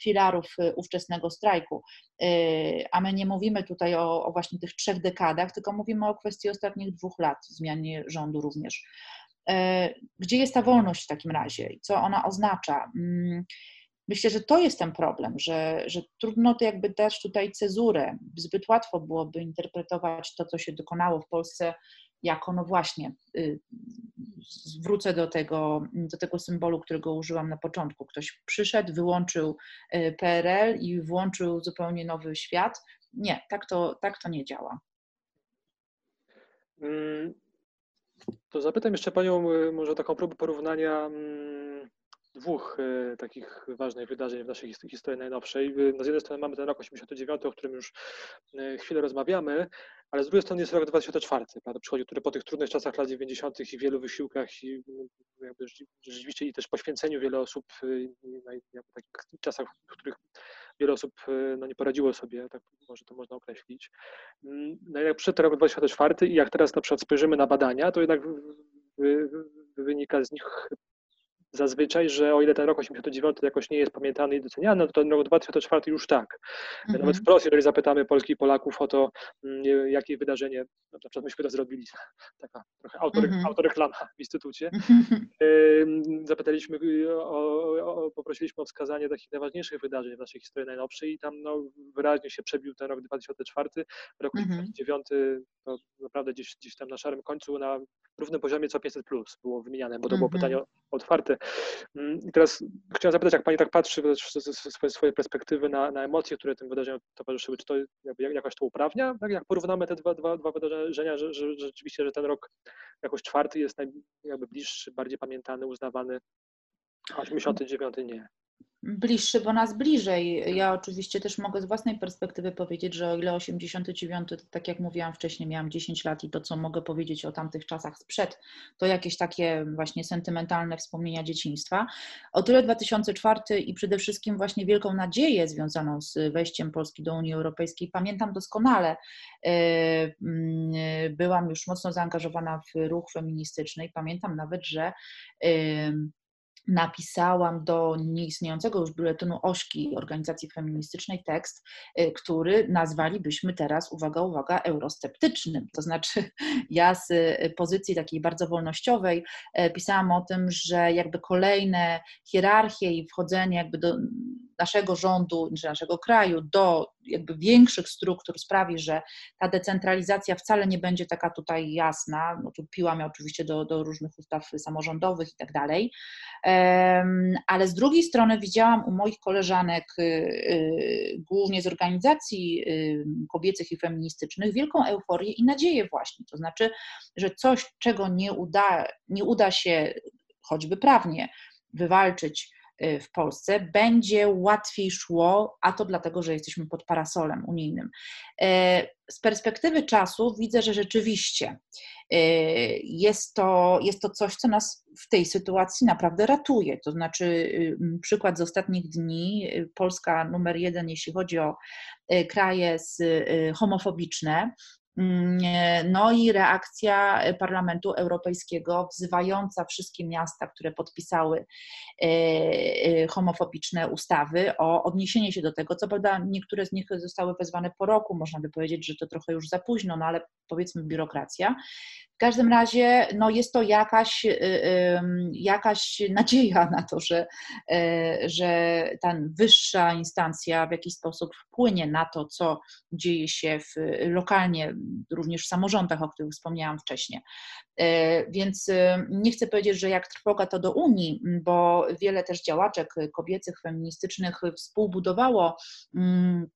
filarów y, ówczesnego strajku. Y, a my nie mówimy tutaj o, o właśnie tych trzech dekadach, tylko mówimy o kwestii ostatnich dwóch lat, zmianie rządu również. Gdzie jest ta wolność w takim razie co ona oznacza? Myślę, że to jest ten problem, że, że trudno to jakby dać tutaj cezurę. Zbyt łatwo byłoby interpretować to, co się dokonało w Polsce, jako no właśnie, y, zwrócę do tego, do tego symbolu, którego użyłam na początku. Ktoś przyszedł, wyłączył y, PRL i włączył zupełnie nowy świat. Nie, tak to, tak to nie działa. Mm, to zapytam jeszcze Panią y, może taką próbę porównania mm, dwóch e, takich ważnych wydarzeń w naszej historii najnowszej. No z jednej strony mamy ten rok 89, o którym już e, chwilę rozmawiamy, ale z drugiej strony jest rok 2004, prawda, przychodzi, który po tych trudnych czasach lat 90. i wielu wysiłkach i jakby rzeczywiście i też poświęceniu wiele osób, e, no takich czasach, w których wiele osób no, nie poradziło sobie, tak może to można określić. Mm, no jak przyszedł rok 2004 i jak teraz na przykład spojrzymy na badania, to jednak wynika z nich zazwyczaj, że o ile ten rok 89 jakoś nie jest pamiętany i doceniany, to ten rok 2004 już tak. Mhm. Nawet wprost, jeżeli zapytamy Polski i Polaków o to, mm, jakie wydarzenie, na przykład myśmy to zrobili, taka trochę autory, mhm. autoreklama w instytucie, zapytaliśmy, o, o, poprosiliśmy o wskazanie takich najważniejszych wydarzeń w naszej historii najnowszej i tam no, wyraźnie się przebił ten rok 2004, rok mhm. 2009 to naprawdę gdzieś, gdzieś tam na szarym końcu na równym poziomie co 500 plus było wymieniane, bo to było pytanie otwarte. Mm, I teraz chciałem zapytać, jak Pani tak patrzy ze swojej perspektywy na, na emocje, które tym wydarzeniom towarzyszyły, czy to jakoś to uprawnia? Tak jak porównamy te dwa, dwa, dwa wydarzenia, że, że, rzeczywiście, że ten rok jakoś czwarty jest naj, bliższy, bardziej pamiętany, uznawany, a 89 nie bliższy, bo nas bliżej. Ja oczywiście też mogę z własnej perspektywy powiedzieć, że o ile 89, to tak jak mówiłam wcześniej, miałam 10 lat i to, co mogę powiedzieć o tamtych czasach sprzed, to jakieś takie właśnie sentymentalne wspomnienia dzieciństwa. O tyle 2004 i przede wszystkim właśnie wielką nadzieję związaną z wejściem Polski do Unii Europejskiej pamiętam doskonale. E, mm, byłam już mocno zaangażowana w ruch feministyczny i pamiętam nawet, że napisałam do nieistniejącego już biuletynu Ośki, organizacji feministycznej, tekst, y, który nazwalibyśmy teraz, uwaga, uwaga, eurosceptycznym. To znaczy, ja z y, pozycji takiej bardzo wolnościowej y, pisałam o tym, że jakby kolejne hierarchie i wchodzenie jakby do naszego rządu, czy naszego kraju do jakby większych struktur sprawi, że ta decentralizacja wcale nie będzie taka tutaj jasna. No tu piłam ja oczywiście do, do różnych ustaw samorządowych i tak dalej. Ale z drugiej strony widziałam u moich koleżanek, y, y, głównie z organizacji y, kobiecych i feministycznych, wielką euforię i nadzieję właśnie. To znaczy, że coś, czego nie uda, nie uda się choćby prawnie wywalczyć w Polsce, będzie łatwiej szło, a to dlatego, że jesteśmy pod parasolem unijnym. Y, z perspektywy czasu widzę, że rzeczywiście y, jest to, jest to coś, co nas w tej sytuacji naprawdę ratuje. To znaczy, przykład z ostatnich dni, Polska numer jeden, jeśli chodzi o kraje homofobiczne, no i reakcja Parlamentu Europejskiego wzywająca wszystkie miasta, które podpisały e, e, homofobiczne ustawy, o odniesienie się do tego. Co prawda, niektóre z nich zostały wezwane po roku, można by powiedzieć, że to trochę już za późno, no ale powiedzmy biurokracja. W każdym razie no jest to jakaś, y, jakaś nadzieja na to, że, e, że ta wyższa instancja w jakiś sposób wpłynie na to, co dzieje się w, lokalnie, również w samorządach, o których wspomniałam wcześniej. Więc y, nie chcę powiedzieć, że jak trwoga to do Unii, bo wiele też działaczek kobiecych, feministycznych współbudowało Y,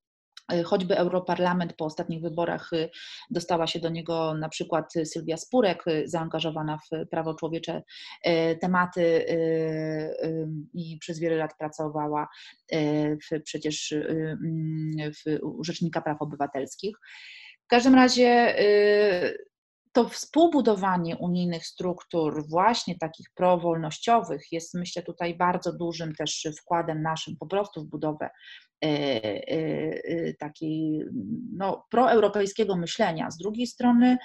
choćby Europarlament po ostatnich wyborach y, dostała się do niego na przykład Sylwia Spurek, y, zaangażowana w prawo człowiecze tematy i przez wiele lat pracowała w, przecież mm, w Rzecznika Praw Obywatelskich. W każdym razie to współbudowanie unijnych struktur, właśnie takich prowolnościowych, jest myślę tutaj bardzo dużym też wkładem naszym po prostu w budowę E, e, e, takiej no, proeuropejskiego myślenia. Z drugiej strony,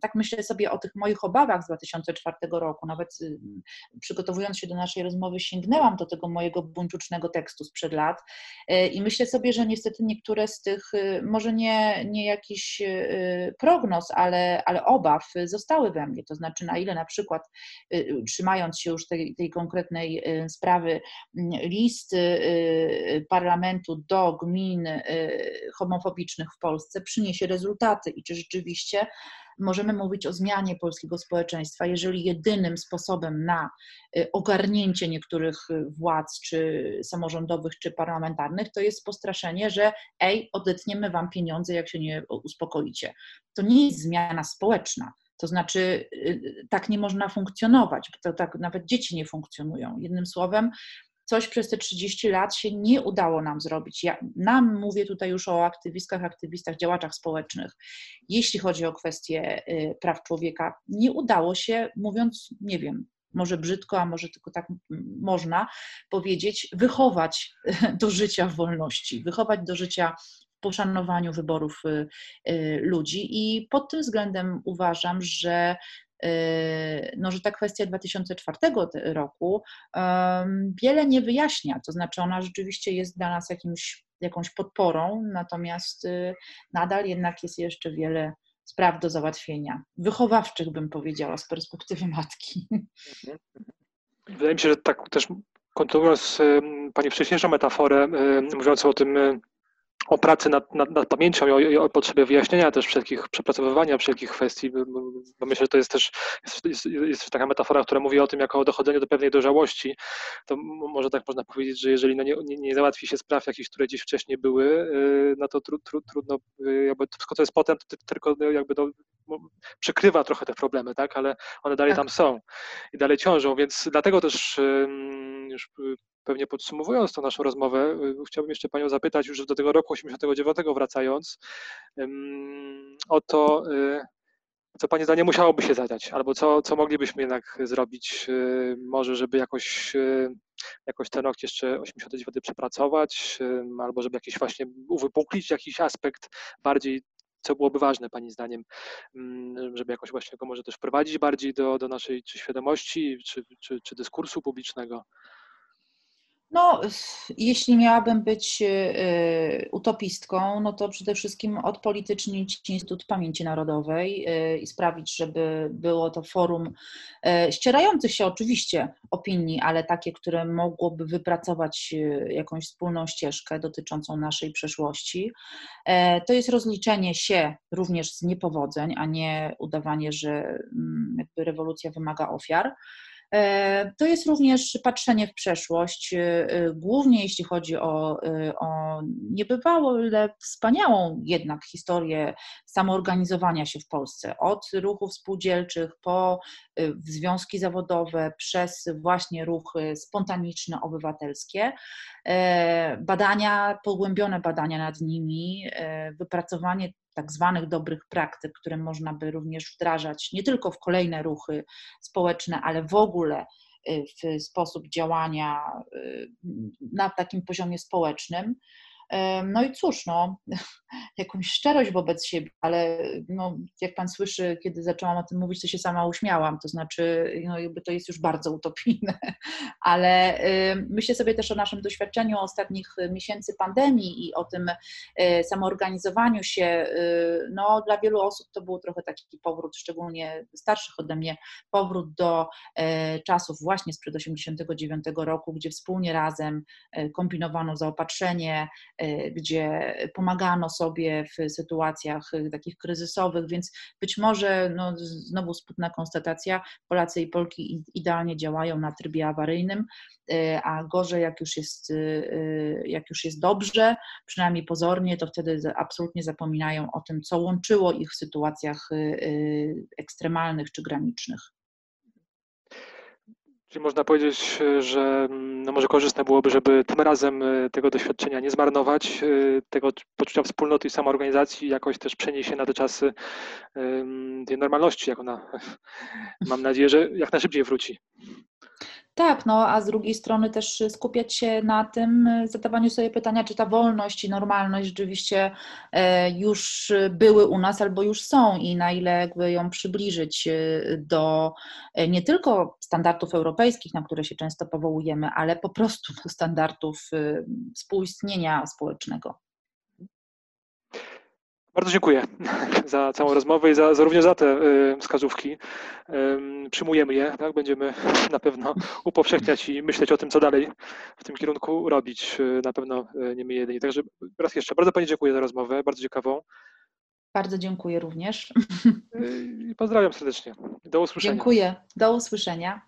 tak myślę sobie o tych moich obawach z 2004 roku. Nawet y, przygotowując się do naszej rozmowy, sięgnęłam do tego mojego buńczucznego tekstu sprzed lat i myślę sobie, że niestety niektóre z tych, y, może nie, nie jakiś y, prognoz, ale, ale obaw zostały we mnie. To znaczy, na ile na przykład, trzymając się już tej, tej konkretnej sprawy, list parlamentarnych, parlamentu do gmin y, homofobicznych w Polsce przyniesie rezultaty i czy rzeczywiście możemy mówić o zmianie polskiego społeczeństwa, jeżeli jedynym sposobem na y, ogarnięcie niektórych władz, czy samorządowych, czy parlamentarnych, to jest postraszenie, że ej, odetniemy wam pieniądze, jak się nie uspokoicie. To nie jest zmiana społeczna. To znaczy, y, tak nie można funkcjonować, to tak nawet dzieci nie funkcjonują. Jednym słowem, coś przez te 30 lat się nie udało nam zrobić. Ja, nam mówię tutaj już o aktywistkach, aktywistach, działaczach społecznych. Jeśli chodzi o kwestie y, praw człowieka, nie udało się, mówiąc, nie wiem, może brzydko, a może tylko tak można powiedzieć, wychować do życia w wolności, wychować do życia w poszanowaniu wyborów y, y, ludzi. I pod tym względem uważam, że no, że ta kwestia 2004 roku wiele nie wyjaśnia, to znaczy ona rzeczywiście jest dla nas jakimś, jakąś podporą, natomiast y, nadal jednak jest jeszcze wiele spraw do załatwienia, wychowawczych bym powiedziała z perspektywy matki. Wydaje mi się, że tak też kontynuując Pani wcześniejszą metaforę mówiącą o tym o pracy nad, nad, nad pamięcią i o, i o, potrzebie wyjaśnienia też wszelkich, przepracowywania wszelkich kwestii, bo myślę, że to jest też jest, jest, taka metafora, która mówi o tym jako o dochodzeniu do pewnej dojrzałości, to może tak można powiedzieć, że jeżeli no nie, nie, załatwi się spraw jakichś, które gdzieś wcześniej były, y, no to tru, tru, trudno, y, jakby wszystko co jest potem, to tylko jakby do, przykrywa trochę te problemy, tak, ale one dalej tak. tam są i dalej ciążą, więc dlatego też już pewnie podsumowując tą naszą rozmowę, y, chciałbym jeszcze Panią zapytać już do tego roku 89 wracając o to, y, co Pani zdanie musiałoby się zadać, albo co, co moglibyśmy jednak zrobić, y, może żeby jakoś, jakoś ten rok jeszcze 89 przepracować, albo żeby jakiś właśnie uwypuklić jakiś aspekt bardziej co byłoby ważne Pani zdaniem, żeby jakoś właśnie go może też wprowadzić bardziej do, do naszej czy świadomości, czy, czy, czy dyskursu publicznego? No, jeśli miałabym być y, utopistką, no to przede wszystkim odpolitycznić Instytut Pamięci Narodowej y, i sprawić, żeby było to forum y, ścierających się oczywiście opinii, ale takie, które mogłoby wypracować jakąś wspólną ścieżkę dotyczącą naszej przeszłości. E, to jest rozliczenie się również z niepowodzeń, a nie udawanie, że mm, rewolucja wymaga ofiar. E, to jest również patrzenie w przeszłość, e, e, głównie jeśli chodzi o, o niebywałe, wspaniałą jednak historię samoorganizowania się w Polsce. Od ruchów spółdzielczych po związki zawodowe, przez właśnie ruchy spontaniczne, obywatelskie. Badania, pogłębione badania nad nimi, wypracowanie tak zwanych dobrych praktyk, które można by również wdrażać nie tylko w kolejne ruchy społeczne, ale w ogóle y, w sposób działania y, na takim poziomie społecznym. No i cóż, no, jakąś szczerość wobec siebie, ale no, jak Pan słyszy, kiedy zaczęłam o tym mówić, to się sama uśmiałam, to znaczy no, jakby to jest już bardzo utopijne, ale myślę sobie też o naszym doświadczeniu ostatnich miesięcy pandemii i o tym y, samoorganizowaniu się, y, no dla wielu osób to był trochę taki powrót, szczególnie starszych ode mnie, powrót do czasów właśnie sprzed 89 roku, gdzie wspólnie razem kombinowano zaopatrzenie, gdzie pomagano sobie w sytuacjach takich kryzysowych, więc być może, no, znowu smutna konstatacja, Polacy i Polki idealnie działają na trybie awaryjnym, a gorzej jak już jest, jak już jest dobrze, przynajmniej pozornie, to wtedy absolutnie zapominają o tym, co łączyło ich w sytuacjach ekstremalnych czy granicznych. Czyli można powiedzieć, że mm, no może korzystne byłoby, żeby tym razem y, tego doświadczenia nie zmarnować, y, tego poczucia wspólnoty i samoorganizacji jakoś też przenieść się na te czasy tej normalności, jak ona, mam nadzieję, że jak najszybciej wróci. Tak, no a z drugiej strony też skupiać się na tym, zadawaniu sobie pytania, czy ta wolność i normalność rzeczywiście e, już były u nas albo już są i na ile jakby ją przybliżyć e, do e, nie tylko standardów europejskich, na które się często powołujemy, ale po prostu do standardów współistnienia społecznego. Bardzo dziękuję za całą rozmowę i za, za również za te y, wskazówki. Przyjmujemy je, tak? będziemy na pewno upowszechniać i myśleć o tym, co dalej w tym kierunku robić. Y, na pewno y, nie my jedyni. Także raz jeszcze bardzo Pani dziękuję za rozmowę, bardzo ciekawą. Bardzo dziękuję również. Pozdrawiam serdecznie. Do usłyszenia. Dziękuję. Do usłyszenia.